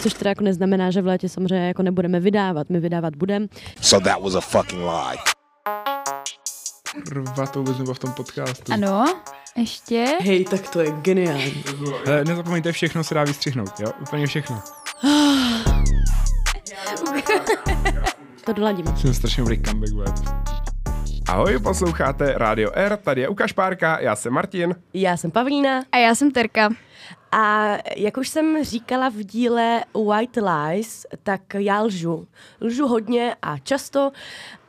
Což teda jako neznamená, že v létě samozřejmě jako nebudeme vydávat. My vydávat budeme. So that was a fucking lie. Kurva, to vůbec nebylo v tom podcastu. Ano, ještě. Hej, tak to je geniální. Hele, nezapomeňte, všechno se dá vystřihnout, jo? Úplně všechno. To doladíme. Jsem strašně dobrý comeback, bude. Ahoj, posloucháte Radio R, tady je Ukaš Párka, já jsem Martin. Já jsem Pavlína A já jsem Terka. A jak už jsem říkala v díle White Lies, tak já lžu. Lžu hodně a často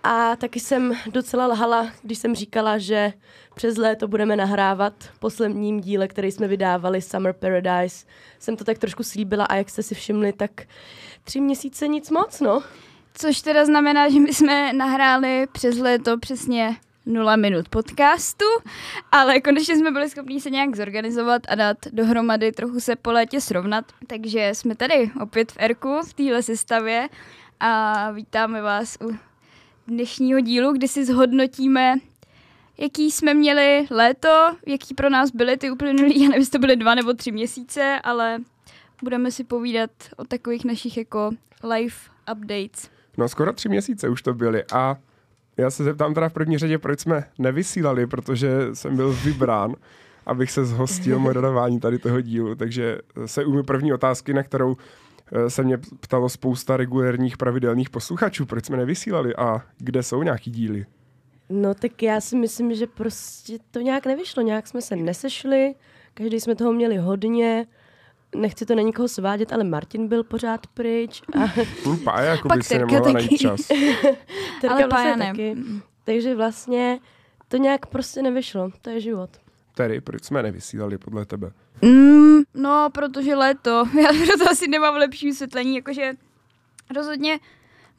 a taky jsem docela lhala, když jsem říkala, že přes léto budeme nahrávat posledním díle, který jsme vydávali, Summer Paradise. Jsem to tak trošku slíbila a jak jste si všimli, tak tři měsíce nic moc, no. Což teda znamená, že my jsme nahráli přes léto přesně 0 minut podcastu, ale konečně jsme byli schopni se nějak zorganizovat a dát dohromady, trochu se po létě srovnat. Takže jsme tady opět v Erku, v téhle sestavě a vítáme vás u dnešního dílu, kdy si zhodnotíme, jaký jsme měli léto, jaký pro nás byly ty uplynulý, já nevím, jestli to byly dva nebo tři měsíce, ale budeme si povídat o takových našich jako live updates. No skoro tři měsíce už to byly a já se zeptám teda v první řadě, proč jsme nevysílali, protože jsem byl vybrán, abych se zhostil moderování tady toho dílu, takže se umí první otázky, na kterou eh, se mě ptalo spousta regulérních pravidelných posluchačů, proč jsme nevysílali a kde jsou nějaký díly. No tak já si myslím, že prostě to nějak nevyšlo, nějak jsme se nesešli, každý jsme toho měli hodně, nechci to na nikoho svádět, ale Martin byl pořád pryč a Hm, Pája jako Pak by si Terka nemohla taky. najít čas. Terka Ale vlastně Pája ne. taky. Takže vlastně to nějak prostě nevyšlo, to je život. Tedy, proč jsme nevysílali podle tebe? Mm, no, protože léto. Já proto asi nemám lepší vysvětlení, jakože rozhodně,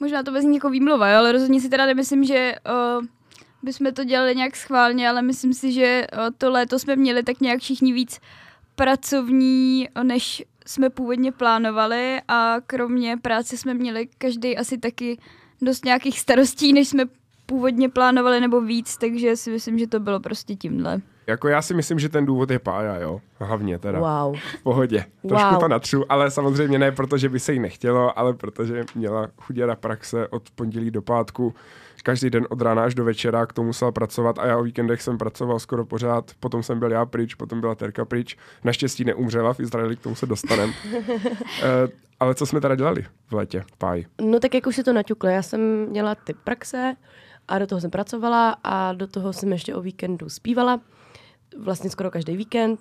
možná to bez jako výmluva, jo, ale rozhodně si teda nemyslím, že uh, bychom to dělali nějak schválně, ale myslím si, že uh, to léto jsme měli tak nějak všichni víc pracovní, než jsme původně plánovali a kromě práce jsme měli každý asi taky dost nějakých starostí, než jsme původně plánovali nebo víc, takže si myslím, že to bylo prostě tímhle. Jako já si myslím, že ten důvod je Pája, jo. Hlavně teda. Wow. V pohodě. Trošku Wow. to natřu, ale samozřejmě ne, protože by se jí nechtělo, ale protože měla chuděra praxe od pondělí do pátku. Každý den od rána až do večera k tomu musela pracovat a já o víkendech jsem pracoval skoro pořád. Potom jsem byl já pryč, potom byla Terka pryč. Naštěstí neumřela v Izraeli, k tomu se dostaneme. e, ale co jsme teda dělali v létě, Páj? No tak jak už si to naťuklo, já jsem měla ty praxe a do toho jsem pracovala a do toho jsem ještě o víkendu zpívala, vlastně skoro každý víkend,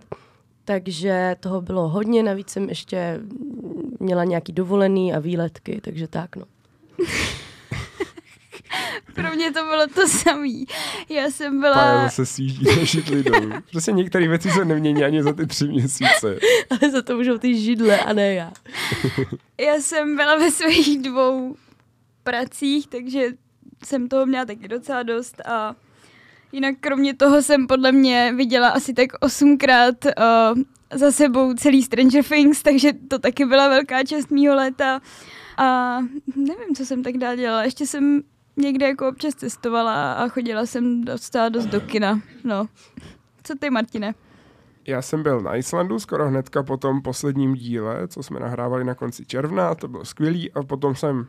takže toho bylo hodně, navíc jsem ještě měla nějaký dovolený a výletky, takže tak no. Pro mě to bylo to samý. Já jsem byla, zase sjíždí na židli dolů. Prostě některé věci se nemění ani za ty tři měsíce. Ale za to můžou ty židle a ne já. já jsem byla ve svých dvou pracích, takže jsem toho měla taky docela dost a jinak kromě toho jsem podle mě viděla asi tak osmkrát uh, za sebou celý Stranger Things, takže to taky byla velká část mýho léta a nevím, co jsem tak dál dělala. Ještě jsem někde jako občas cestovala a chodila jsem docela dost do kina. No. Co ty, Martine? Já jsem byl na Islandu skoro hnedka po tom posledním díle, co jsme nahrávali na konci června, to bylo skvělý a potom jsem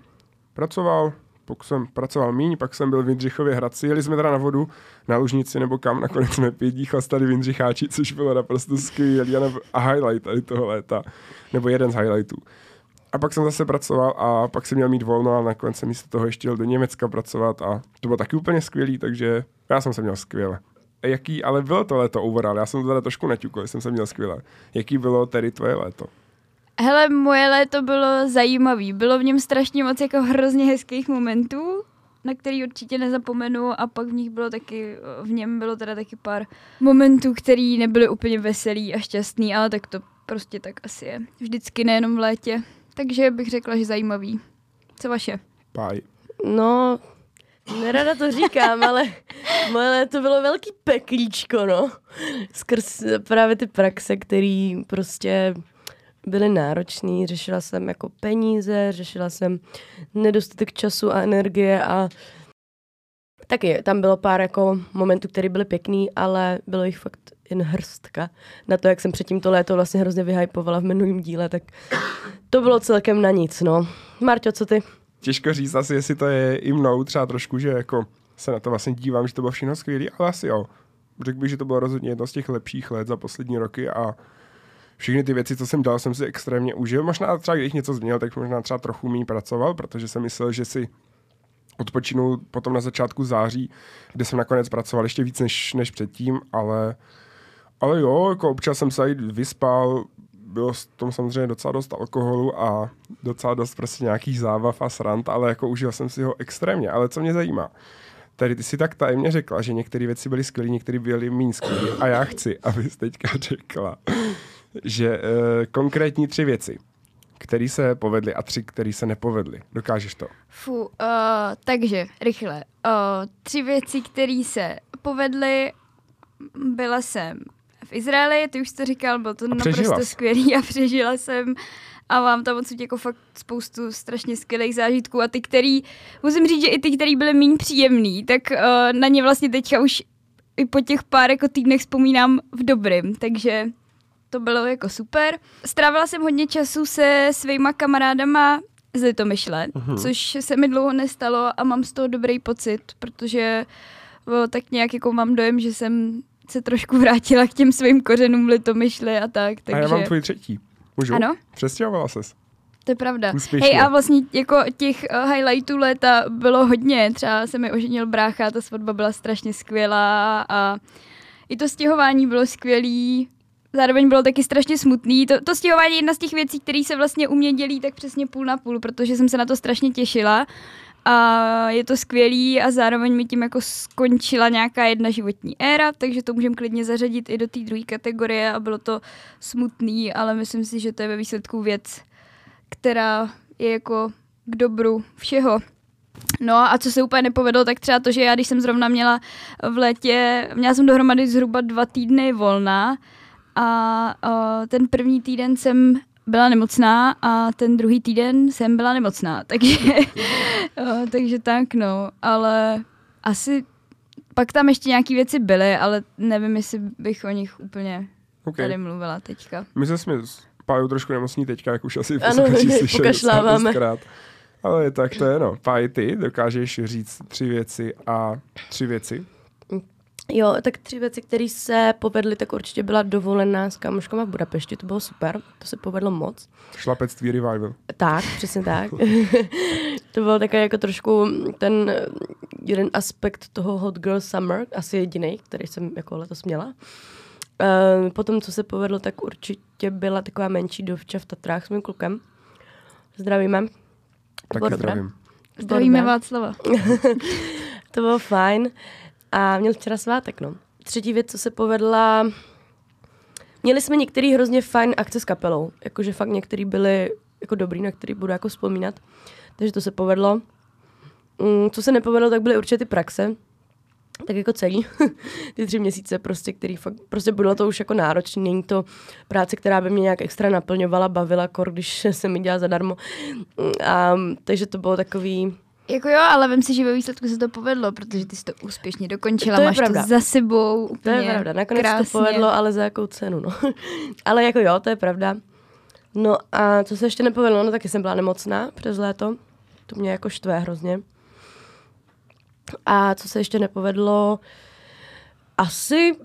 pracoval, pokud jsem pracoval míň, pak jsem byl v Jindřichově Hradci, jeli jsme teda na vodu, na Lužnici nebo kam, nakonec jsme dní chlastali v Jindřicháči, což bylo naprosto skvělý a, a highlight tady toho léta, nebo jeden z highlightů. A pak jsem zase pracoval a pak jsem měl mít volno a nakonec jsem místo toho ještě jel do Německa pracovat a to bylo taky úplně skvělý, takže já jsem se měl skvěle. Jaký, ale bylo to léto overall, já jsem to teda trošku naťukl, jsem se měl skvěle. Jaký bylo tedy tvoje léto? Hele, moje léto bylo zajímavý. Bylo v něm strašně moc jako hrozně hezkých momentů, na který určitě nezapomenu a pak v nich bylo taky, v něm bylo teda taky pár momentů, který nebyly úplně veselý a šťastný, ale tak to prostě tak asi je. Vždycky nejenom v létě. Takže bych řekla, že zajímavý. Co vaše? Páj. No, nerada to říkám, ale moje léto bylo velký peklíčko, no. Skrz právě ty praxe, které prostě byly náročné. Řešila jsem jako peníze, řešila jsem nedostatek času a energie a Taky, tam bylo pár jako momentů, které byly pěkný, ale bylo jich fakt jen hrstka. Na to, jak jsem předtím to léto vlastně hrozně vyhypovala v minulém díle, tak to bylo celkem na nic, no. Marťo, co ty? Těžko říct asi, jestli to je i mnou třeba trošku, že jako se na to vlastně dívám, že to bylo všechno skvělé, ale asi jo. Řekl bych, že to bylo rozhodně jedno z těch lepších let za poslední roky a všechny ty věci, co jsem dělal, jsem si extrémně užil. Možná třeba, když něco změnil, tak možná třeba trochu méně pracoval, protože jsem myslel, že si odpočinu potom na začátku září, kde jsem nakonec pracoval ještě víc než, než předtím, ale, ale jo, jako občas jsem se vyspal, bylo v tom samozřejmě docela dost alkoholu a docela dost prostě nějakých zábav a srant, ale jako užil jsem si ho extrémně. Ale co mě zajímá, tady ty si tak tajemně řekla, že některé věci byly skvělé, některé byly méně skvělé. A já chci, abys teďka řekla, že uh, konkrétní tři věci, které se povedly a tři, které se nepovedly. Dokážeš to? Fu, uh, takže rychle. Uh, tři věci, které se povedly. Byla jsem v Izraeli, ty už jsi to říkal, bylo to naprosto skvělý a přežila jsem a mám tam odsud jako fakt spoustu strašně skvělých zážitků a ty, který, musím říct, že i ty, který byly méně příjemný, tak uh, na ně vlastně teďka už i po těch pár jako týdnech vzpomínám v dobrým, takže to bylo jako super. Strávila jsem hodně času se svýma kamarádama z Litomyšle, uh-huh. což se mi dlouho nestalo a mám z toho dobrý pocit, protože o, tak nějak jako mám dojem, že jsem se trošku vrátila k těm svým kořenům Litomyšly a tak. Takže... A já mám tvůj třetí. Můžu? Ano. Přestěhovala ses. To je pravda. Úspěšně. Hej, a vlastně jako těch uh, highlightů léta bylo hodně. Třeba se mi oženil brácha, ta svatba byla strašně skvělá a i to stěhování bylo skvělý. Zároveň bylo taky strašně smutný. To, to stěhování je jedna z těch věcí, které se vlastně u mě dělí tak přesně půl na půl, protože jsem se na to strašně těšila a je to skvělý a zároveň mi tím jako skončila nějaká jedna životní éra, takže to můžeme klidně zařadit i do té druhé kategorie a bylo to smutný, ale myslím si, že to je ve výsledku věc, která je jako k dobru všeho. No a co se úplně nepovedlo, tak třeba to, že já, když jsem zrovna měla v létě, měla jsem dohromady zhruba dva týdny volna a, a ten první týden jsem byla nemocná a ten druhý týden jsem byla nemocná, takže, o, takže tak no, ale asi pak tam ještě nějaké věci byly, ale nevím, jestli bych o nich úplně Okay. tady mluvila teďka. My se jsme s Pájou trošku nemocní teďka, jak už asi Ano, posluchači slyšeli dostkrát. Ale tak to je no. Páj, ty dokážeš říct tři věci a tři věci. Jo, tak tři věci, které se povedly, tak určitě byla dovolená s kamoškama v Budapešti, to bylo super, to se povedlo moc. Šlapectví revival. Tak, přesně tak. to byl takový jako trošku ten jeden aspekt toho Hot Girl Summer, asi jediný, který jsem jako letos měla. Uh, potom, co se povedlo, tak určitě byla taková menší dovča v Tatrách s mým klukem. Zdravíme. Taky zdravím. Zdravíme. Václava. To bylo fajn. A měl včera svátek, no. Třetí věc, co se povedla, měli jsme některý hrozně fajn akce s kapelou. Jakože fakt některý byly jako dobrý, na který budu jako vzpomínat. Takže to se povedlo. Mm, co se nepovedlo, tak byly určitě ty praxe. Tak jako celý. ty tři měsíce prostě, který fakt, prostě bylo to už jako náročný. Není to práce, která by mě nějak extra naplňovala, bavila, kor, když se mi dělá zadarmo. Mm, A, takže to bylo takový, Jako jo, ale vím si, že ve výsledku se to povedlo, protože ty jsi to úspěšně dokončila, To je máš pravda. to za sebou To úplně je pravda, nakonec krásně. to povedlo, ale za jakou cenu, no. ale jako jo, to je pravda. No a co se ještě nepovedlo, no taky jsem byla nemocná přes léto. To mě jako štve hrozně. A co se ještě nepovedlo, asi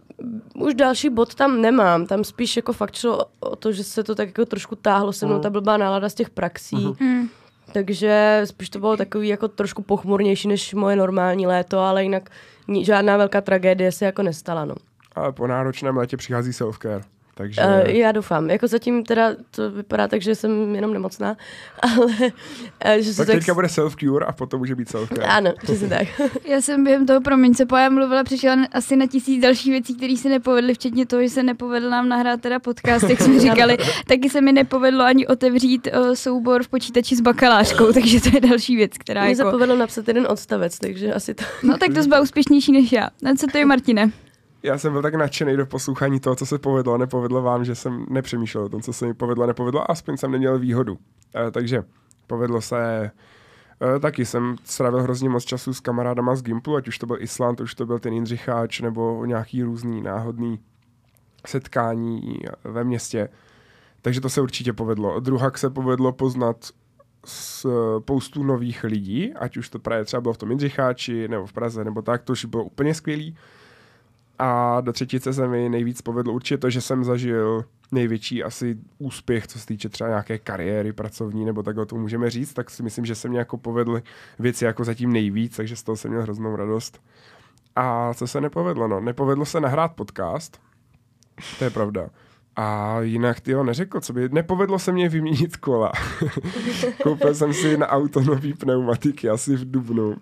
už další bod tam nemám. Tam spíš jako fakt šlo o to, že se to tak jako trošku táhlo se mnou, ta blbá nálada z těch praxí. Mm. Takže spíš to bylo takový jako trošku pochmurnější než moje normální léto, ale jinak žádná velká tragédie se jako nestala, no. Ale po náročném létě přichází self-care. Takže Uh, já doufám. Jako zatím teda to vypadá tak, že jsem jenom nemocná, ale uh, že se tak tak... teďka bude self-cure a potom může být self-care. Ano, přesně tak. Já jsem během toho promiňce pojem mluvila, přišla asi na tisíc dalších věcí, které se nepovedly, včetně toho, že se nepovedlo nám nahrát teda podcast, jak jsme říkali. Taky se mi nepovedlo ani otevřít uh, soubor v počítači s bakalářkou, takže to je další věc, která Mně se jako... povedlo napsat jeden odstavec, takže asi to... No tak to byla úspěšnější než já. Na co to je, Martine? Já jsem byl tak nadšený do poslouchání toho, co se povedlo a nepovedlo vám, že jsem nepřemýšlel o tom, co se mi povedlo a nepovedlo, a aspoň jsem neměl výhodu. E, takže povedlo se E, taky jsem strávil hrozně moc času s kamarádama z Gimplu, ať už to byl Island, už to byl ten Jindřicháč, nebo nějaký různý náhodný setkání ve městě. Takže to se určitě povedlo. Druhak se povedlo poznat spoustu nových lidí, ať už to právě třeba bylo v tom Jindřicháči, nebo v Praze, nebo tak, to už bylo úplně skvělý. A do třetice se mi nejvíc povedlo určitě to, že jsem zažil největší asi úspěch, co se týče třeba nějaké kariéry pracovní, nebo takhle to můžeme říct, tak si myslím, že se mi jako povedly věci jako zatím nejvíc, takže z toho jsem měl hroznou radost. A co se nepovedlo? No, nepovedlo se nahrát podcast, to je pravda. A jinak ty neřekl, co by, nepovedlo se mě vyměnit kola. Koupil jsem si na auto nový pneumatiky asi v Dubnu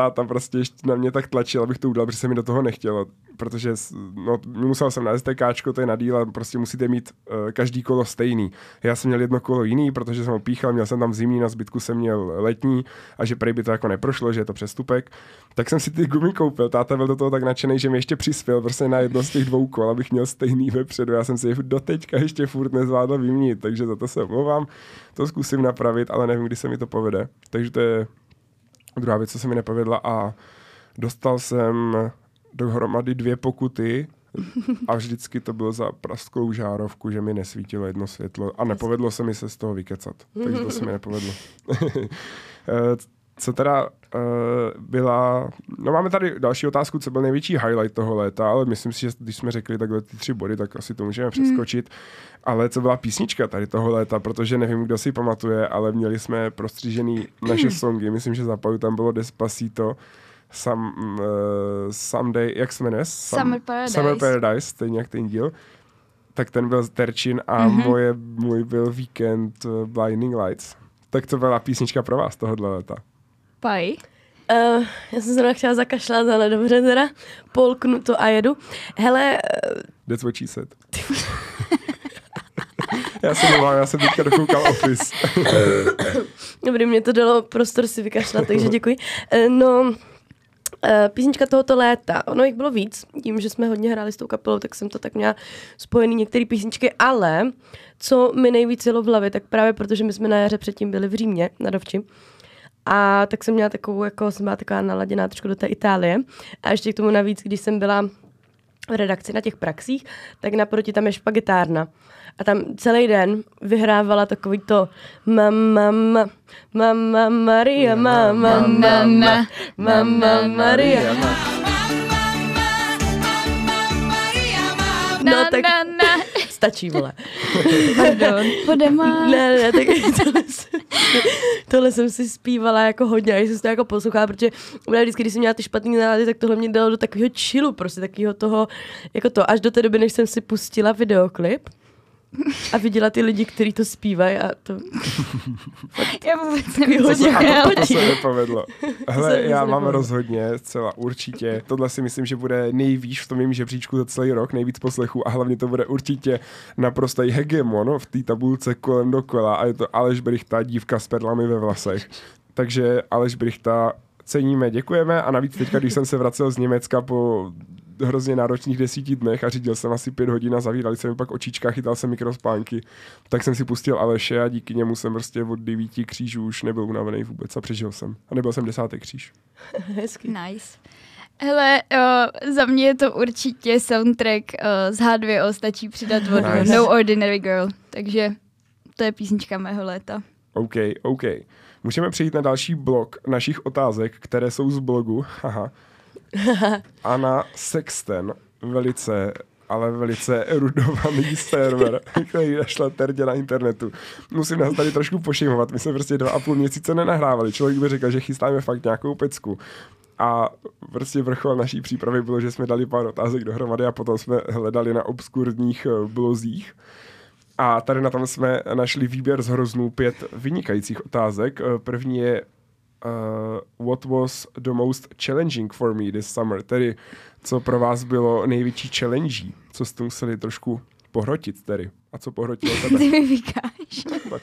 táta prostě ještě na mě tak tlačil, abych to udělal, protože se mi do toho nechtělo, protože no, musel jsem na STK, to je na díl a prostě musíte mít uh, každý kolo stejný. Já jsem měl jedno kolo jiný, protože jsem ho píchal, měl jsem tam zimní, na zbytku jsem měl letní a že prej by to jako neprošlo, že je to přestupek. Tak jsem si ty gumy koupil, táta byl do toho tak nadšený, že mi ještě přispěl prostě na jedno z těch dvou kol, abych měl stejný vepředu. Já jsem si je doteďka ještě furt nezvládl vyměnit, takže za to se omlouvám. To zkusím napravit, ale nevím, kdy se mi to povede. Takže to je Druhá věc, co se mi nepovedla a dostal jsem dohromady dvě pokuty a vždycky to bylo za prasklou žárovku, že mi nesvítilo jedno světlo a nepovedlo se mi se z toho vykecat. Takže to se mi nepovedlo. Eh, co teda byla... No máme tady další otázku, co byl největší highlight toho léta, ale myslím si, že když jsme řekli takhle ty tři body, tak asi to můžeme hmm. přeskočit. Ale co byla písnička tady toho léta, protože nevím, kdo si pamatuje, ale měli jsme prostřížený naše hmm. songy. Myslím, že zapaju tam bylo Despacito, Some, uh, Someday, jak se jmenuje? Some, Summer Paradise. Summer Paradise, stejně jak ten díl. Tak ten byl Terčin a mm-hmm. moje, můj byl Weekend uh, Blinding Lights. Tak to byla písnička pro vás tohohle léta. Paj. Uh, já jsem se chtěla zakašlat, ale dobře teda, polknu to a jedu. Hele... Uh... That's what she said. já jsem mluvám, já jsem teďka dokoukal Office. Dobrý, mě to dalo prostor si vykašlat, takže děkuji. Uh, no, Uh, písnička tohoto léta, ono jich bylo víc, tím, že jsme hodně hráli s tou kapelou, tak jsem to tak měla spojený některé písničky, ale co mi nejvíc jelo v hlavě, tak právě protože my jsme na jaře předtím byli v Římě, na Dovči, a tak jsem měla takovou, jako jsem byla taková naladěná trošku do té Itálie. A ještě k tomu navíc, když jsem byla v redakci na těch praxích, tak naproti tam je špagetárna. A tam celý den vyhrávala takový to mama, mama, mama Maria, mama, mama, mama Maria. No tak stačí, vole. Pardon, podema. Ne, ne, tak tohle, jsem, tohle jsem si zpívala jako hodně a jsem si to jako poslouchala, protože vždycky, když jsem měla ty špatné nálady, tak tohle mě dalo do takového chillu, prostě takového toho, jako to, až do té doby, než jsem si pustila videoklip, a viděla ty lidi, kteří to zpívají a to... já vůbec nevím, co se, to se nepovedlo. Hele, já mám rozhodně, zcela určitě. Tohle si myslím, že bude nejvíc v tom mým žebříčku za celý rok, nejvíc poslechů a hlavně to bude určitě naprostý hegemon v té tabulce kolem dokola a je to Aleš Brichta, dívka s perlami ve vlasech. Takže Aleš Brichta ceníme, děkujeme a navíc teďka, když jsem se vracel z Německa po hrozně náročných desíti dnech a řídil jsem asi pět hodin a zavírali se mi pak očička, chytal jsem mikrospánky, tak jsem si pustil Aleše a díky němu jsem prostě od devíti křížů už nebyl unavený vůbec a přežil jsem. A nebyl jsem desátý kříž. Hezky. Nice. Hele, uh, za mě je to určitě soundtrack uh, z H2O, stačí přidat vodu. Nice. No Ordinary Girl. Takže to je písnička mého léta. OK, OK. Můžeme přejít na další blok našich otázek, které jsou z blogu. Haha. Anna Sexten, velice ale velice erudovaný server, který našla Terdě na internetu. Musím nás tady trošku pošimovat, my jsme prostě dva a půl měsíce nenahrávali. Člověk by řekl, že chystáme fakt nějakou pecku. A prostě vrchol naší přípravy bylo, že jsme dali pár otázek dohromady a potom jsme hledali na obskurních eh, blozích. A tady na tom jsme našli výběr z hroznů pět vynikajících otázek. Eh, první je uh, what was the most challenging for me this summer, tedy co pro vás bylo největší challenge, co jste museli trošku pohrotit tedy. A co pohrotilo tebe? Ty mi vykáš. Tak.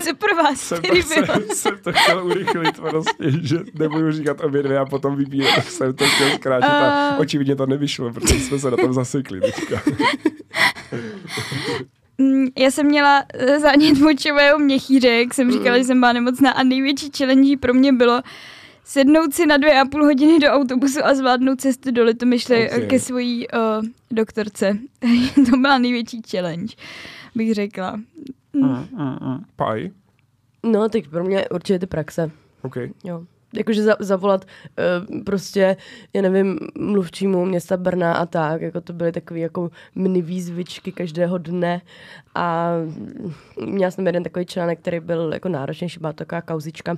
Co pro vás jsem tedy to, bylo? Jsem, jsem to chtěl urychlit prostě, že nebudu říkat obě dvě a potom vybírat, tak jsem to chtěl zkrátit uh... a očividně to nevyšlo, protože jsme se na tom zasekli teďka. Mm, Já jsem měla eh, zánět močového měchýře, jak jsem říkala, Mm. že jsem byla nemocná a největší challenge pro mě bylo sednout si na dvě a půl hodiny do autobusu a zvládnout cestu do Litomyšly Ok. okay. ke svojí uh, doktorce. to byla největší challenge, bych řekla. Paj? No, tak pro mě určitě ty praxe. OK. Jo. Jakože za, zavolat uh, prostě, já nevím, mluvčímu města Brna a tak, jako to byly takové jako mini výzvičky každého dne a měla jsem jeden takový článek, který byl jako náročnější, byla to taková kauzička,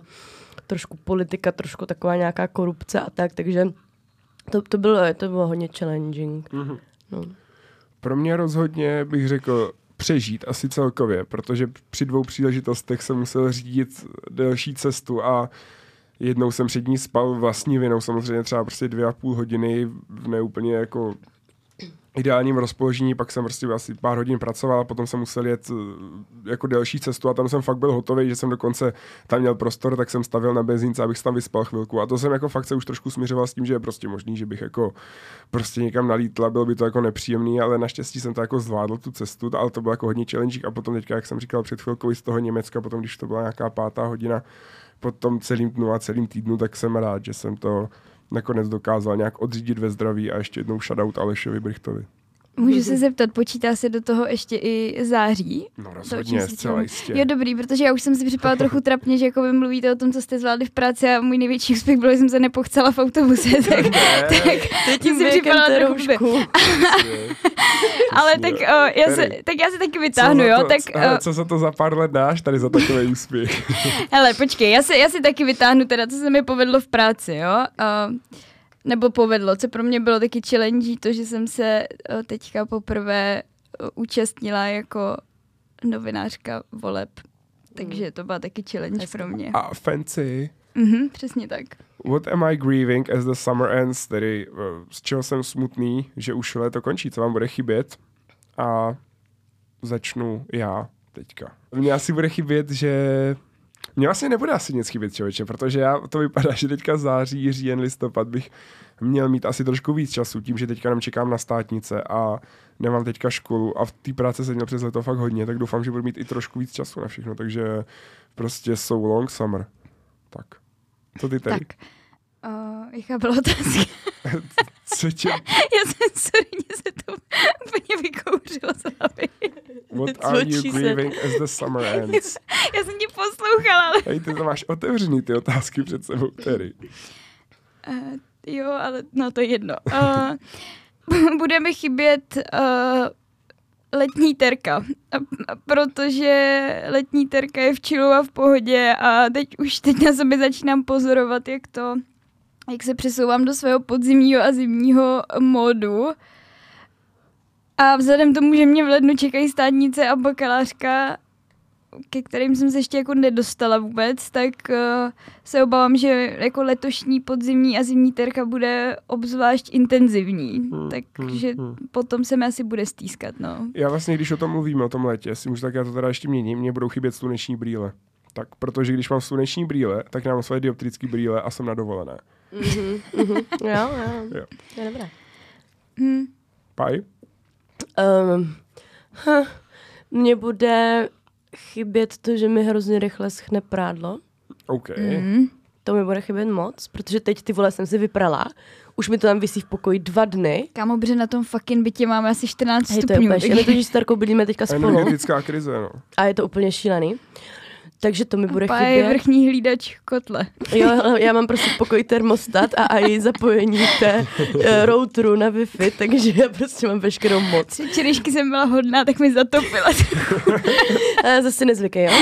trošku politika, trošku taková nějaká korupce a tak, takže to, to, bylo, to bylo hodně challenging. Mhm. No. Pro mě rozhodně bych řekl přežít asi celkově, protože při dvou příležitostech jsem musel řídit delší cestu a jednou jsem před ní spal vlastní vinou, samozřejmě třeba prostě dvě a půl hodiny v neúplně jako ideálním rozpoložení, pak jsem prostě asi pár hodin pracoval potom jsem musel jet eh, jako delší cestu a tam jsem fakt byl hotový, že jsem dokonce tam měl prostor, tak jsem stavil na benzínce, abych tam vyspal chvilku. A to jsem jako fakt se už trošku směřoval s tím, že je prostě možný, že bych jako prostě někam nalítla, bylo by to jako nepříjemný, ale naštěstí jsem to jako zvládl tu cestu, ale to bylo jako hodně challenge a potom teďka, jak jsem říkal před chvilkou z toho Německa, potom když to byla nějaká pátá hodina po tom celým dnu a celým týdnu, tak jsem rád, že jsem to nakonec dokázal nějak odřídit ve zdraví a ještě jednou shoutout Alešovi Brichtovi. Můžu se zeptat, počítá se do toho ještě i září? No rozhodně, zcela jistě. Jo, dobrý, protože já už jsem si připadala trochu trapně, že jako vy mluvíte o tom, co jste zvládli v práci a můj největší úspěch byl, že jsem se nepochcela v autobuse, tak, tak tím si připadala trochu. Ale tak, o, já se, tak já se taky Co vytáhnu, jo, to, tak... co, o, co za to za pár let dáš tady za takový úspěch? Hele, počkej, já si, já si taky vytáhnu teda, co se mi povedlo v práci, jo? Uh, nebo povedlo, co pro mě bylo taky challenge, to, že jsem se uh, teďka poprvé uh, účastnila jako novinářka voleb. Takže to byla taky challenge pro mě. A fancy. Mhm, přesně tak. What am I grieving as the summer ends? Tedy eh, z čeho jsem smutný, že už léto končí, co vám bude chybět? A začnu já teďka. Mně asi bude chybět, že mně vlastně nebude asi nic chybět, člověče, protože já, to vypadá, že teďka září, říjen, listopad bych měl mít asi trošku víc času, tím, že teďka jenom čekám na státnice a nemám teďka školu a v té práce jsem měl přes leto fakt hodně, tak doufám, že budu mít i trošku víc času na všechno, takže prostě so long summer. Tak. Co ty tady? Tak. Uh, jaká byla otázka? Co tě, já jsem, sorry, mě se to úplně vykouřilo z hlavy. what Co are you či se- grieving as the summer ends? Já jsem tě poslouchala, ale Hej, ty to máš otevřený ty otázky před sebou, tedy. Uh, jo, ale no to je jedno. Uh, bude mi chybět uh, letní terka, protože letní terka je v čilu a v pohodě a teď už teď na sobě začínám pozorovat, jak to, jak se přesouvám do svého podzimního a zimního módu. A vzhledem k tomu, že mě v lednu čekají státnice a bakalářka, ke kterým jsem se ještě jako nedostala vůbec, tak uh, se obávám, že jako letošní podzimní a zimní terka bude obzvlášť intenzivní. Hmm, Takže hmm, hmm. potom se mi asi bude stýskat, no. Já vlastně, když o tom mluvíme, o tom létě, si můžu tak já to teda ještě měním, mě budou chybět sluneční brýle. Tak, protože když mám sluneční brýle, tak mám svoje dioptrické brýle a jsem na dovolené. Mhm, mhm. Jo, jo, Jo. to je dobré. Hm. Paj? Um, huh, mně bude chybět to, že mi hrozně rychle schne prádlo. OK. Mm. To mi bude chybět moc, protože teď ty vole jsem si vyprala. Už mi to tam visí v pokoji dva dny. Kámo, protože na tom fucking bytě máme asi 14 Hej, to je stupňů. úplně, my totiž s Tarkou bydlíme teďka spolu Energetická krize, no. a je to úplně šílený. Takže to mi bude je chybět. vrchní hlídač kotle. Jo, já mám prostě v pokoji termostat a i zapojení té uh, routeru na Wi-Fi, takže já prostě mám veškerou moc. Včerejšky jsem byla hodná, tak mi zatopila. Uh, zase nezvykej, jo?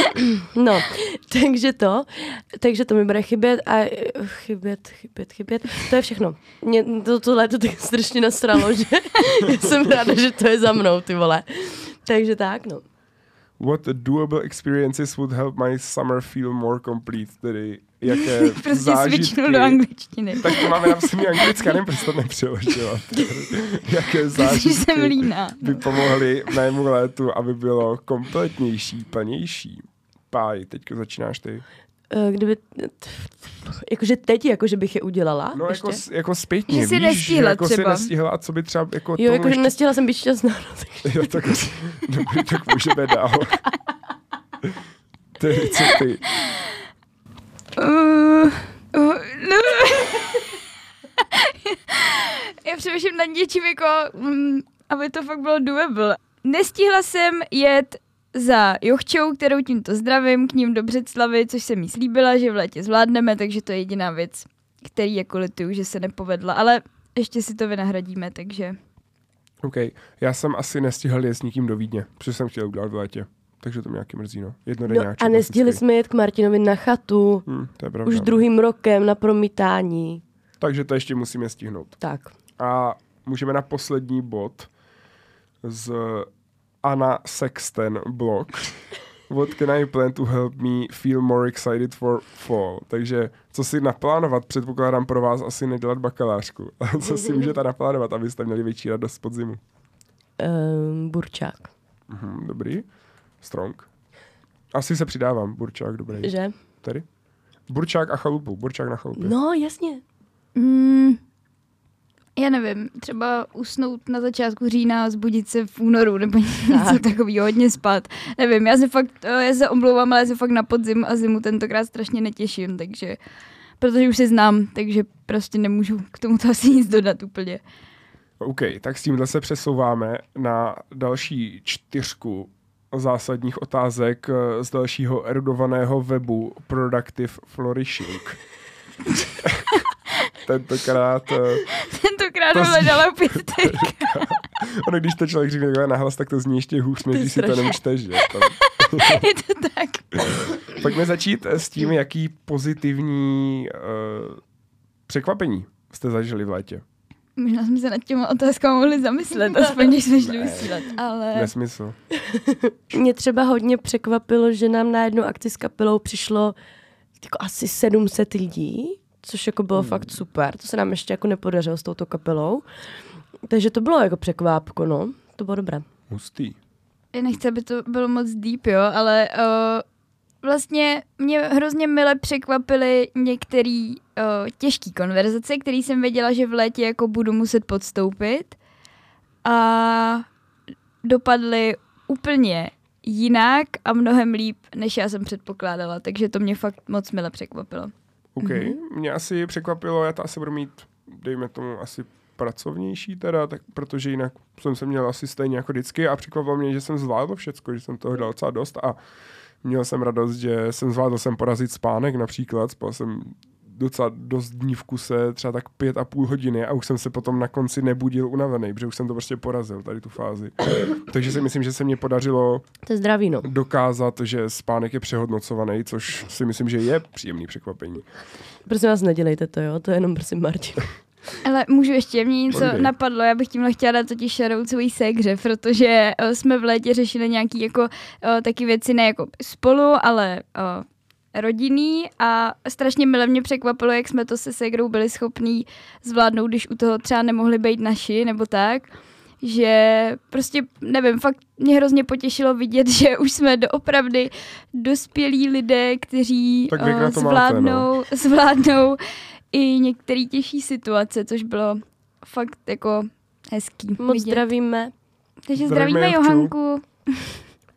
No, takže to, takže to mi bude chybět a eh, chybět, chybět, chybět. To je všechno. Mě to, to léto tak strašně nasralo, že já jsem ráda, že to je za mnou, ty vole. Takže tak, no. What doable experiences would help my summer feel more complete? Tedy jaké prostě zážitky... svičnu do angličtiny. Tak to máme napsaný anglická, nevím, proč to nepřeložila. jaké Protože jsem zážitky líná. by pomohly mému létu, aby bylo kompletnější, plnější. Páj, teďka začínáš ty. Eh, Kdyby, jakože teď, jakože bych je udělala No ještě. jako, jako zpětně, Že jsi víš, nestihla jako třeba. si nestihla a co by třeba jako Jo, jakože ještě- nestihla jsem být šťastná. no, tak- Jo, tak, dobrý, tak můžeme dál. Ty, co ty? Uh, uh, no. Já přemýšlím nad něčím jako, mm, aby to fakt bylo doable. Nestihla jsem jet za Jochčou, kterou tímto zdravím, k ním do Břeclavy, což jsem jí slíbila, že v létě zvládneme, takže to je jediná věc, který jako lituju, že se nepovedla, ale ještě si to vynahradíme, takže OK, já jsem asi nestihl jet s nikým do Vídně, protože jsem chtěl udělat v létě. Takže to mě nějaký mrzí, no. Jednodenní No, a nestihli jsme jet k Martinovi na chatu. Hm, to je pravda. Už no. druhým rokem na promítání. Takže to ještě musíme stihnout. Tak. A můžeme na poslední bod z Anna Sexton blog. What can I plan to help me feel more excited for fall? Takže co si naplánovat? Předpokládám pro vás asi nedělat bakalářku. A co si můžete naplánovat, abyste měli větší radost podzimu? Um, burčák. Mhm, dobrý. Strong. Asi se přidávám. Burčák, dobrý. Že? Tady? Burčák a chalupu. Burčák na chalupě. No, jasně. Mm, já nevím, třeba usnout na začátku října a zbudit se v únoru nebo něco takového, hodně spát. Nevím, já se fakt, eh, já se omlouvám, ale já se fakt na podzim a zimu tentokrát strašně netěším, takže, protože už se znám, takže prostě nemůžu k tomu to asi nic dodat úplně. OK, tak s tímhle se přesouváme na další čtyřku zásadních otázek eh, z dalšího erudovaného webu Productive Flourishing. Tentokrát, eh, Tentokrát To hledala opět teď. ono, když to člověk řekne takhle nahlas, tak to zní ještě hůř, než když si to strašné. jenom čteš, že? To, Je to tak. pojďme začít eh, s tím, jaký pozitivní uh, překvapení jste zažili v létě. Možná jsme se nad těma otázkama mohli zamyslet, aspoň když jsme šli vysílat, ale... Nesmysl. Mě třeba hodně překvapilo, že nám na jednu akci s kapelou přišlo jako asi 700 lidí, což jako bylo hmm. fakt super. To se nám ještě jako nepodařilo s touto kapelou. Takže to bylo jako překvápko, no. To bylo dobré. Hustý. Já nechci, aby to bylo moc deep, jo, ale uh, vlastně mě hrozně mile překvapily některé uh, těžké konverzace, které jsem věděla, že v létě jako budu muset podstoupit a dopadly úplně jinak a mnohem líp, než já jsem předpokládala, takže to mě fakt moc mile překvapilo. OK. Mm-hmm. Mě asi překvapilo, já to asi budu mít, dejme tomu, asi pracovnější teda, tak, protože jinak jsem se měl asi stejně jako vždycky a překvapilo mě, že jsem zvládl všecko, že jsem toho dal docela dost a měl jsem radost, že jsem zvládl jsem porazit spánek například, spal jsem docela dost dní v kuse, třeba tak pět a půl hodiny a už jsem se potom na konci nebudil unavený, protože už jsem to prostě porazil, tady tu fázi. Takže si myslím, že se mě podařilo To je zdraví, no. dokázat, že spánek je přehodnocovaný, což si myslím, že je příjemný překvapení. Prosím vás, nedělejte to, jo. To je jenom prosím Martin. Ale můžu ještě, mě něco Povídej. napadlo, já bych tímhle chtěla dát totiž svojí ségře, protože uh, jsme v létě řešili nějaký jako uh, taky věci ne jako spolu, ale uh, rodinný a strašně mile mě překvapilo, jak jsme to se ségrou byli schopní zvládnout, když u toho třeba nemohli být naši nebo tak že prostě, nevím, fakt mě hrozně potěšilo vidět, že už jsme doopravdy dospělí lidé, kteří věk eh, to máte, zvládnou, no. zvládnou i některé těžší situace, což bylo fakt jako hezký Moc vidět. zdravíme. Takže Zdravíme zdravíme. Johanku.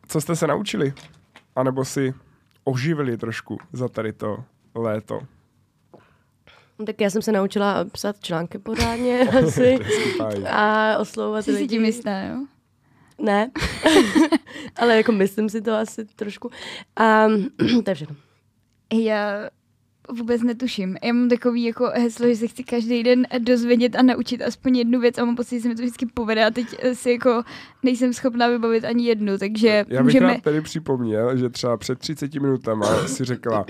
Co jste se naučili? A nebo si oživili trošku za tady to léto? Tak já jsem se naučila psát články pořádně asi a oslovovat Jsi si lidi. tím jistá, jo? Ne, ale jako myslím si to asi trošku. A to je všechno. Já vůbec netuším. Já mám takový jako heslo, že se chci každý den dozvědět a naučit aspoň jednu věc a mám pocit, že se mi to vždycky povede a teď eh, si jako nejsem schopná vybavit ani jednu, takže Já bych můžeme... rád tady připomněl, že třeba před 30 minutama si řekla,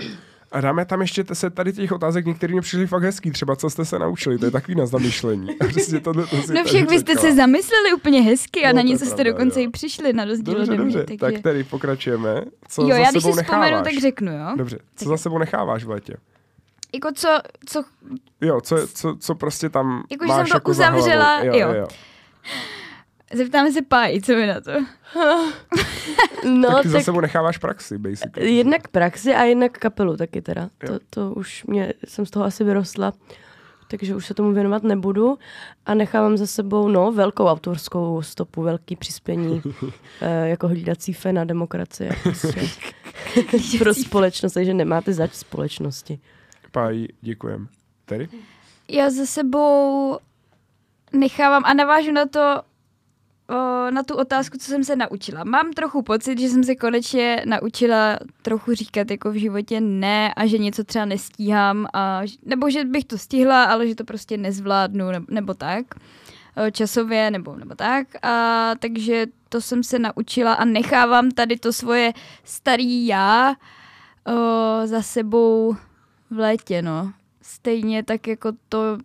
a dáme tam ještě se tady těch otázek, některé mě přišly fakt hezký, třeba co jste se naučili, to je takový na zamyšlení. Přesně to, to si No však vy jste se zamysleli úplně hezky a No, na to něco jste dokonce jo. i přišli na rozdíl Dobře, ode mě. dobře, takže... tak tady pokračujeme. Co jo, za já když sebou si vzpomenu, necháváš? tak řeknu, jo. Dobře, co za sebou necháváš v létě? Jako co, co Jo, co, co, co prostě tam Jako, že máš jsem to jako za uzavřela, jo, jo. jo. Zeptáme se Páji, co mi na to. No, tak ty za tak sebou necháváš praxi, basically. jednak praxi a jednak kapelu taky teda. To, to už mě, jsem z toho asi vyrostla, takže už se tomu věnovat nebudu a nechávám za sebou, no, velkou autorskou stopu, velký přispění eh, jako hlídací fe na demokracie. Prostě. Pro společnost, takže nemáte zač společnosti. Pájí, děkujem. Tedy? Já za sebou nechávám a navážu na to, na tu otázku, co jsem se naučila. Mám trochu pocit, že jsem se konečně naučila trochu říkat jako v životě ne a že něco třeba nestíhám, a, nebo že bych to stihla, ale že to prostě nezvládnu nebo, nebo tak časově nebo, nebo tak. A takže to jsem se naučila a nechávám tady to svoje starý já o, za sebou v létě, no. Stejně tak jako to,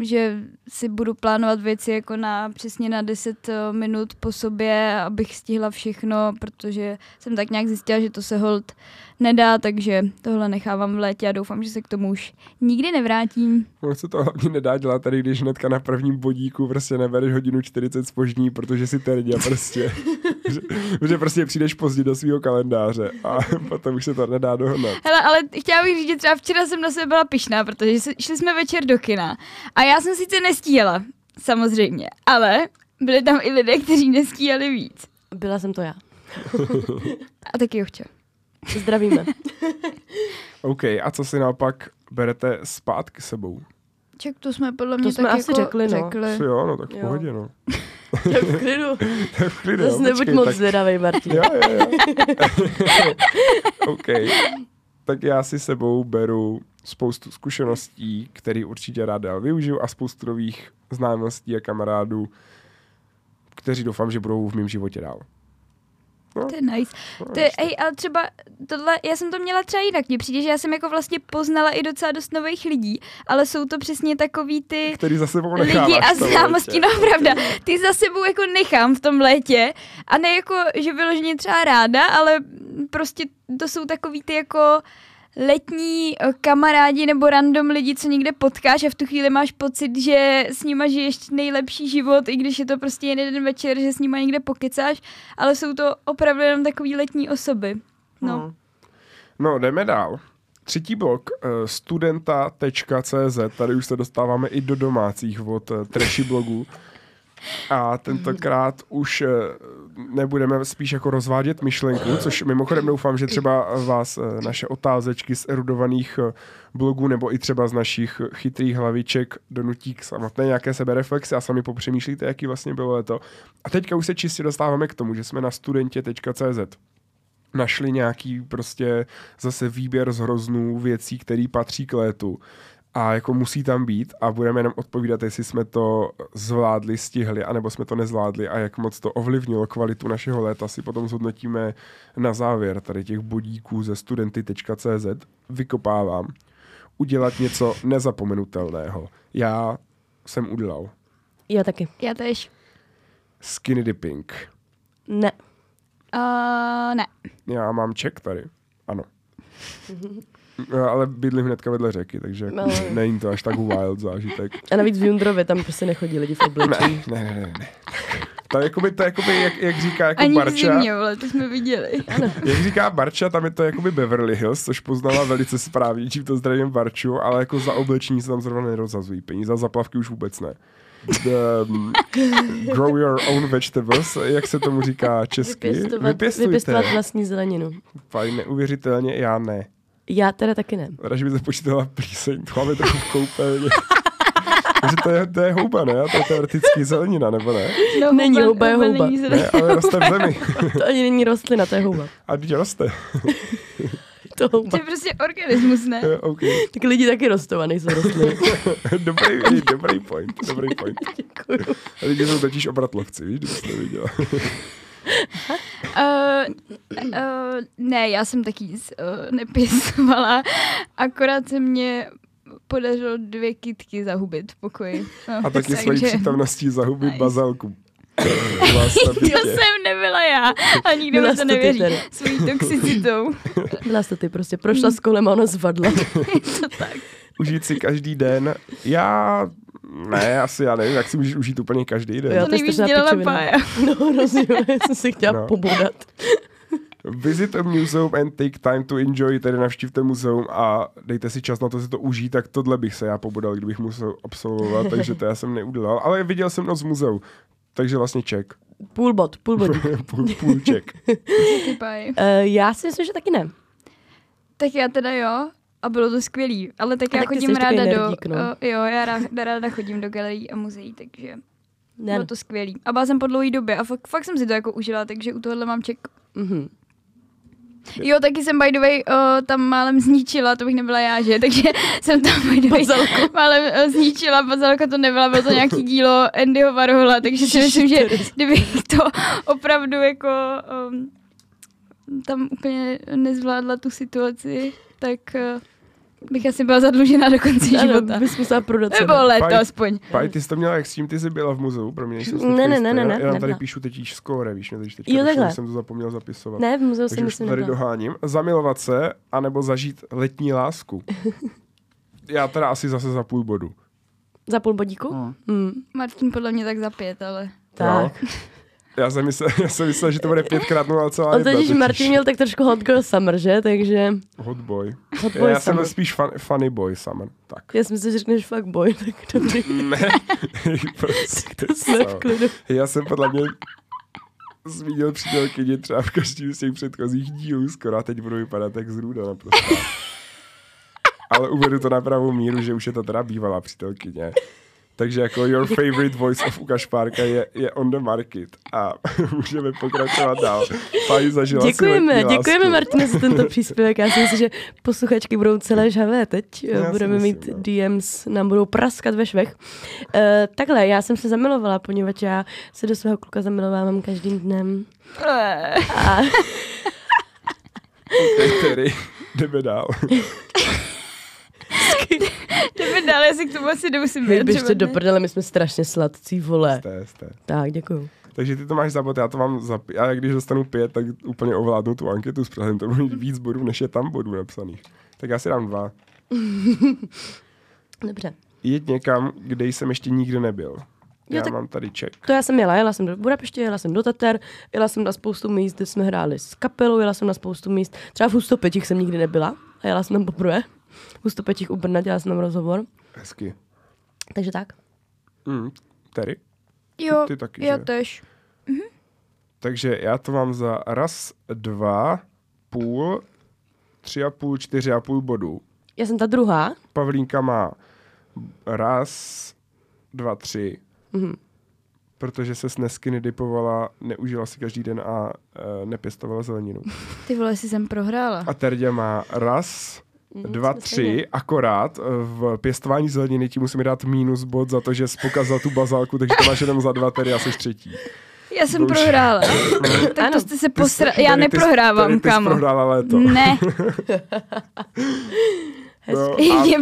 že si budu plánovat věci jako na přesně na 10 eh, minut po sobě, abych stihla všechno, protože jsem tak nějak zjistila, že to se hold nedá, takže tohle nechávám v létě a doufám, že se k tomu už nikdy nevrátím. Ono se to hlavně nedá dělat tady, když hnedka na prvním bodíku prostě nebereš hodinu 40 spožní, protože si terďa prostě. že, že, prostě přijdeš pozdě do svého kalendáře a potom už se to nedá dohnat. Hele, ale chtěla bych říct, že třeba včera jsem na sebe byla pišná, protože šli jsme večer do kina a já jsem sice nestíhala, samozřejmě, ale byli tam i lidé, kteří nestíhali víc. Byla jsem to já. A taky ho chtěl. Zdravíme. OK, a co si naopak berete zpátky sebou? Ček, to jsme podle mě To jsme tak asi jako řekli, no. řekli. Asi jo, no tak v Jo. pohodě, no. To je v klidu. To je v klidu, Zase jo, nebuď moc tak- zvědavej, Martin. Jo, jo, jo. OK. Tak já si sebou beru spoustu zkušeností, které určitě rád dál využiju a spoustu nových známostí a kamarádů, kteří doufám, že budou v mém životě dál. To je nice. No, To je, ej, ale třeba tohle, já jsem to měla třeba jinak. Mně přijde, že já jsem jako vlastně poznala i docela dost nových lidí, ale jsou to přesně takový ty Který za sebou lidi a známosti. No pravda, ty za sebou jako nechám v tom létě a ne jako, že vyloženě třeba ráda, ale prostě to jsou takový ty jako letní eh, kamarádi nebo random lidi, co někde potkáš a v tu chvíli máš pocit, že s nima žiješ nejlepší život, i když je to prostě jen jeden večer, že s nima někde pokecáš, ale jsou to opravdu jenom takový letní osoby. No. No, jdeme dál. Třetí blok, eh, studenta.cz, tady už se dostáváme i do domácích od eh, trashy blogů. A tentokrát už nebudeme spíš jako rozvádět myšlenku, což mimochodem doufám, že třeba vás eh, naše otázečky z erudovaných eh, blogů nebo i třeba z našich chytrých hlaviček donutí k samotné nějaké sebereflexi a sami popřemýšlíte, jaký vlastně bylo to. A teďka už se čistě dostáváme k tomu, že jsme na studentě.cz našli nějaký prostě zase výběr z hroznů věcí, které patří k létu a jako musí tam být a budeme jenom odpovídat, jestli jsme to zvládli, stihli, anebo jsme to nezvládli a jak moc to ovlivnilo kvalitu našeho léta, si potom zhodnotíme na závěr tady těch bodíků ze studenty.cz. Vykopávám. Udělat něco nezapomenutelného. Já jsem udělal Já taky. Já tež. skinny dipping. Ne. Uh, ne. Já mám ček tady, ano. No, ale bydlím hnedka vedle řeky, takže jako No. není to až tak wild zážitek. A navíc v Jundrově tam prostě nechodí lidi v oblečení. Ne, ne, ne, ne. To je jakoby, to je jakoby jak, jak říká jako Ani v Barča, zimě, vole, to jsme viděli. jak říká Barča, tam je to jakoby Beverly Hills, což poznala velice správně, čím to zdravím Barču, ale jako za oblečení se tam zrovna nerozazují peníze, za zaplavky už vůbec ne. The, um, grow your own vegetables, jak se tomu říká česky. Vypěstovat, Vypěstujte. vypěstovat vlastní zeleninu. Fajn, neuvěřitelně, já ne. Já teda taky ne. Rada, že by se počítala plíseň, to máme trochu v koupelně. Takže to je, to je houba, ne? To je teoreticky zelenina, nebo ne? No, Není houba, je houba. Ne, ale roste v zemi. To ani není rostlina, to je houba. A teď roste. To je prostě organismus, ne? Jo, OK. Tak lidi taky rostou a nejsou rostliny. Dobrý, dobrý point, dobrý point. Děkuju. Lidi jsou totiž obratlovci, víš, kdybys to viděla. Uh, uh, ne, já jsem taky nic uh, nepěstovala, akorát se mě podařilo dvě kytky zahubit v pokoji. No, A taky svojí takže přítomností zahubit Nice. bazalku. Vás na To jsem nebyla já a nikdo mi to nevěří tady. svojí toxicitou. Byla jsi to ty prostě, prošla s kolem a ono zvadla. to tak. Užít si každý den. Já... Ne, asi já nevím, jak si můžeš užít úplně každý den. Jo, To nejvíc dělala. Pája. No, já jsem si chtěla No. no. pobodat. Visit a museum and take time to enjoy, tedy navštívte muzeum a dejte si čas na to si to užít, tak tohle bych se já pobodal, kdybych musel absolvovat, takže to já jsem neudělal. Ale viděl jsem noc v muzeu, takže vlastně ček. Půl bod, půl bod. půl, půl ček. Uh, já si myslím, že taky ne. Tak já teda jo, a bylo to skvělý. Ale tak A já tak chodím ráda do... nerdík, no. o, jo, já ráda, ráda chodím do galerií a muzeí, takže Ne. bylo to skvělý. A byla jsem po dlouhé době a fakt, fakt jsem si to jako užila, takže u tohohle mám ček. Mhm. Jo, taky jsem by the way o, tam málem zničila, to bych nebyla já, že? Takže jsem tam by the way málem o, zničila, bazalka to nebyla, bylo to nějaký dílo Andyho Warhola, takže si myslím, že kdybych to opravdu jako um, tam úplně nezvládla tu situaci, tak uh, bych asi byla zadlužená do konce Ano, života. bys musela prodat Nebo Fajn. aspoň. Paj, ty jsi to měla jak s tím, ty jsi byla v muzeu, pro mě nejsem si Ne, ne, ne, ne, Já- ne, Já nám tady nebyla. píšu teď skóre, víš, mě teď teďka Jo, došlo, jsem to zapomněl zapisovat. Ne, v muzeu jsem Takže už to myslím tady nebyla. doháním. Zamilovat se, anebo zažít letní lásku. Já teda asi zase za půl bodu. Za půl bodíku? Hmm. Mm. Martin podle mě tak za pět, ale... Tak. Jo. Já jsem, myslel, já jsem myslel, že to bude pětkrát 0,1. On totiž Martin měl tak trošku hot girl summer, že? Takže Hot boy. hot Já, boy já jsem summer. spíš fun, funny boy summer. Tak. Já jsem si že řekneš fuck boy, tak dobrý. Ne, prostě To jsme v klidu. Já jsem podle mě zmínil přítelkyni třeba v každém z těch předchozích dílů skoro a teď budu vypadat jak zrůda naprosto. Ale uvedu to na pravou míru, že už je to teda bývalá přítelkyně. Takže jako your favorite voice of Ukaš Párka je, je on the market a můžeme pokračovat dál. Pani zažila Děkujeme, děkujeme. Martine za tento příspěvek. Já si myslím, že posluchačky budou celé žhavé teď. Já si Budeme myslím, mít no. DMs, nám budou praskat ve švech. Uh, takhle, já jsem se zamilovala, poněvadž já se do svého kluka zamilovávám každým dnem. A Ok, tedy jdeme dál. Jdeme dál, já si k tomu asi nemusím Hej, běžte do prdele, my jsme strašně sladcí, vole. Jste, jste. Tak, děkuju. Takže ty to máš za bod, já to mám za p- Já když dostanu pět, tak úplně ovládnu tu anketu s přehledem. To bude mít víc bodů, než je tam bodů napsaných. Tak já si dám dva. Dobře. Jít někam, kde jsem ještě nikdy nebyl. Já tak- mám tady ček. To já jsem jela, jela jsem do Budapešti, jela jsem do Tater, jela jsem na spoustu míst, kde jsme hráli s kapelou, jela jsem na spoustu míst, třeba v Hustopečích jsem nikdy nebyla, a jela jsem tam poprvé. V Hustopečích u Brna dělala jsem tam rozhovor, Hezky. takže tak. Mm, tady. Jo, Ty taky, já že? tež. Takže já to mám za raz, dva, půl, tři a půl, čtyři a půl bodů. Já jsem ta druhá, Pavlínka má raz, dva, tři. Mhm. Protože se snesky dipovala, neužila si každý den a e, nepěstovala zeleninu. Ty vole, si jsem prohrála. A Terdě má raz, Mhm, dva, jsme tři, akorát e, v pěstování zeleniny ti musíme dát minus bod za to, že jsi pokazal tu bazálku, takže to máš jenom za dva, tedy a jsi třetí. Já jsem Bohužel. prohrála. tak Ano. to jste se jsi- posra... Já jsi- neprohrávám, tady ty jsi kamo. prohrála léto. Ne, No, a, je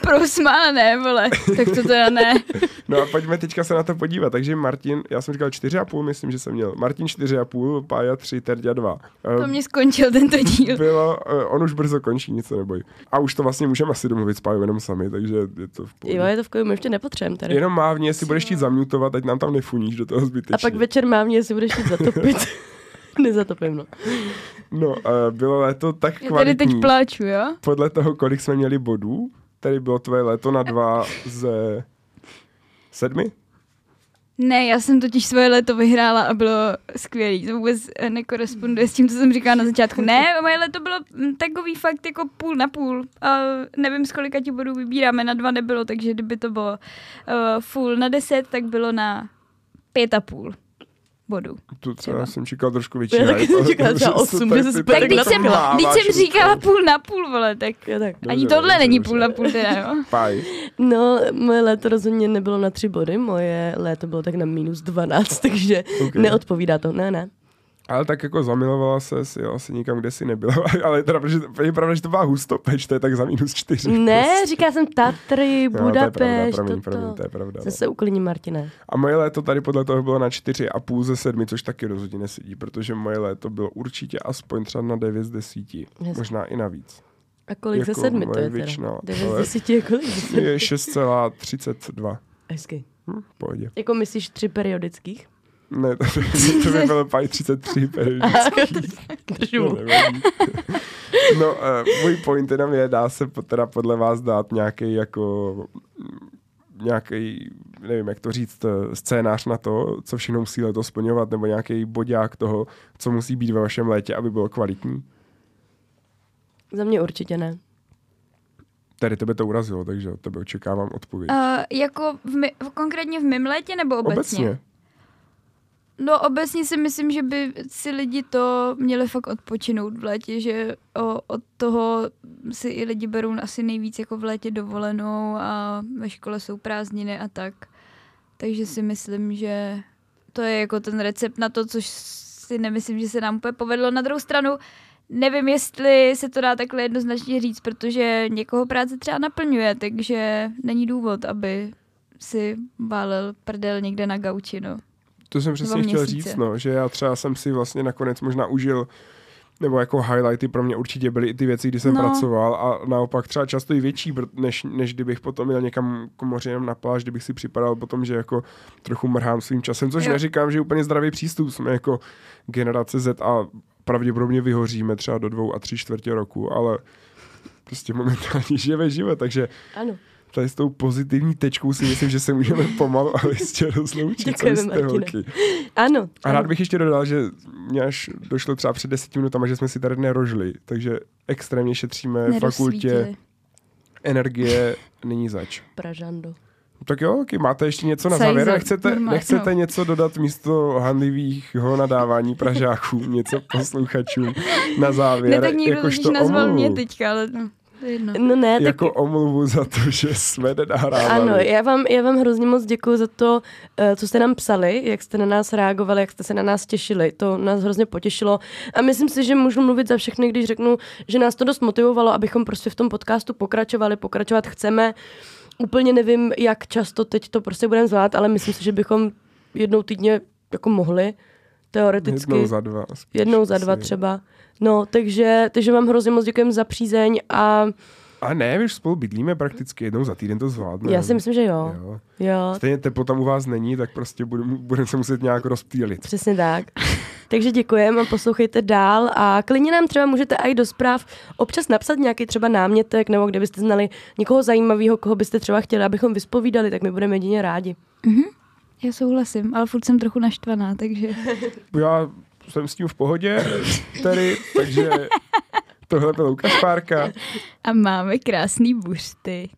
prosmála, ne, vole. Tak to teda ne. no a pojďme teďka se na to podívat. Takže Martin, já jsem říkal čtyři a půl, myslím, že jsem měl. Martin čtyři a půl, Pája tři, Terďa dva. To mě skončil tento díl. bylo, e, on už brzo končí, nic se neboj. A už to vlastně můžeme asi domluvit s Pájou jenom sami, takže je to v pohodě. jo, je to v my ještě nepotřebujeme tady. Jenom mávně, jestli budeš chtít zamutovat, ať nám tam nefuníš do toho zbytečně. A pak večer mám mě, jestli budeš chtít zatopit. Nezatopím, no. No, uh, bylo léto tak Já tady kvalitní. teď pláču, jo? Podle toho, kolik jsme měli bodů, tady bylo tvoje léto na dva ze sedmi? Ne, já jsem totiž svoje léto vyhrála a bylo skvělý. To vůbec eh, nekoresponduje s tím, co jsem říkala na začátku. Ne, moje léto bylo mm, takový fakt jako půl na půl. A nevím, z kolika ti bodů vybíráme, na dva nebylo, takže kdyby to bylo uh, full na deset, tak bylo na pět a půl bodů. Tu Třeba. třeba jsem čekal trošku větší. Já taky jsem čekala že třeba to osm, tak že se Tak když to jsem, když jsem říkala půl na půl, vole, tak Jo, tak. ani Dobře, tohle dobře, není dobře. půl na půl teda, jo? Paj. No, moje léto rozhodně nebylo na tři body, moje léto bylo tak na minus 12, takže Ok. okay. neodpovídá to, ne, ne. Ale tak jako zamilovala se si asi nikam, kde si nebyla. Ale teda, protože je pravda, že to byla hustopeč, to je tak za minus čtyři. Ne, říká jsem Tatry, Jo, to je pravda, Budapešť, promiň, promiň, to je pravda. Jsem se uklidní, Martine. A moje léto tady podle toho bylo na čtyři a půl ze sedmi, což taky rozhodně nesedí, protože moje léto bylo určitě aspoň třeba na 9 z 10. Jasně. Možná i navíc. A kolik Jako ze sedmi to je většina, teda? Devět ale- z desíti je kolik ze sedmi? Je 6,32. Hezky. Hm, pohodě. Jako myslíš tři periodických? Ne, to, by- to by bylo Pi 33 periodický. Držu. No, no uh, můj point jenom je, dá se teda podle vás dát nějaký jako nějaký, nevím, jak to říct, eh, scénář na to, co všechno musí letos splňovat, nebo nějaký bodák toho, co musí být ve vašem létě, aby bylo kvalitní. Za mě určitě ne. Tady tebe to urazilo, takže od tebe očekávám odpověď. Uh, jako v my, konkrétně v mém létě nebo obecně? Obecně. No obecně si myslím, že by si lidi to měli fakt odpočinout v létě, že o, od toho si i lidi berou asi nejvíc jako v létě dovolenou a ve škole jsou prázdniny a tak. Takže si myslím, že to je jako ten recept na to, což si nemyslím, že se nám úplně povedlo. Na druhou stranu nevím, jestli se to dá takhle jednoznačně říct, protože někoho práce třeba naplňuje, takže není důvod, aby si válel prdel někde na gauči, no. To jsem přesně chtěl měsíce. říct, no, že já třeba jsem si vlastně nakonec možná užil nebo jako highlighty pro mě určitě byly i ty věci, kdy jsem No. pracoval a naopak třeba často i větší, než, než kdybych potom jel někam k moři jenom na pláž, kdybych si připadal potom, že jako trochu mrhám svým časem, což jo. neříkám, že je úplně zdravý přístup, jsme jako generace Z a pravděpodobně vyhoříme třeba do dvou a tři čtvrtě roku, ale prostě momentálně žijeme život, takže Ano. Tady s tou pozitivní tečkou si myslím, že se můžeme pomalu ale jistě rozloučit. Děkujeme, holky? Ano. A rád bych ještě dodal, že mě až došlo třeba před deseti minutami, že jsme si tady nerožili, takže extrémně šetříme v fakultě energie, není zač. Pražando. Tak jo, okay, máte ještě něco na závěr? Nechcete, nechcete no. něco dodat místo handlivého nadávání Pražáků, něco posluchačům na závěr? Ne, tak někdo jakožto totiž nazval omluvu. mě teďka, ale no, to jedno. No ne, tak Jako omluvu za to, že jsme nenahrávali. Ano, já vám, já vám hrozně moc děkuji za to, eh, co jste nám psali, jak jste na nás reagovali, jak jste se na nás těšili. To nás hrozně potěšilo. A myslím si, že můžu mluvit za všechny, když řeknu, že nás to dost motivovalo, abychom prostě v tom podcastu pokračovali, pokračovat chceme. Úplně nevím, jak často teď to prostě budeme zvládat, ale myslím si, že bychom jednou týdně jako mohli, teoreticky. Jednou za dva. Spíš, jednou za dva asi. třeba. No, takže, takže vám hrozně moc děkujeme za přízeň a A ne, my už spolu bydlíme prakticky jednou za týden to zvládne. já si myslím, že jo. jo. Jo, Stejně teplo tam u vás není, tak prostě budeme budem se muset nějak rozptýlit. Přesně tak. Takže děkujeme a poslouchejte dál a klidně nám třeba můžete i do zpráv občas napsat nějaký třeba námětek nebo kdybyste znali někoho zajímavého, koho byste třeba chtěli, abychom vyspovídali, tak my budeme jedině rádi. Já souhlasím, ale furt jsem trochu naštvaná, takže... Já jsem s tím v pohodě, tedy, takže tohle byl Lukáš Párka. A máme krásný buřty.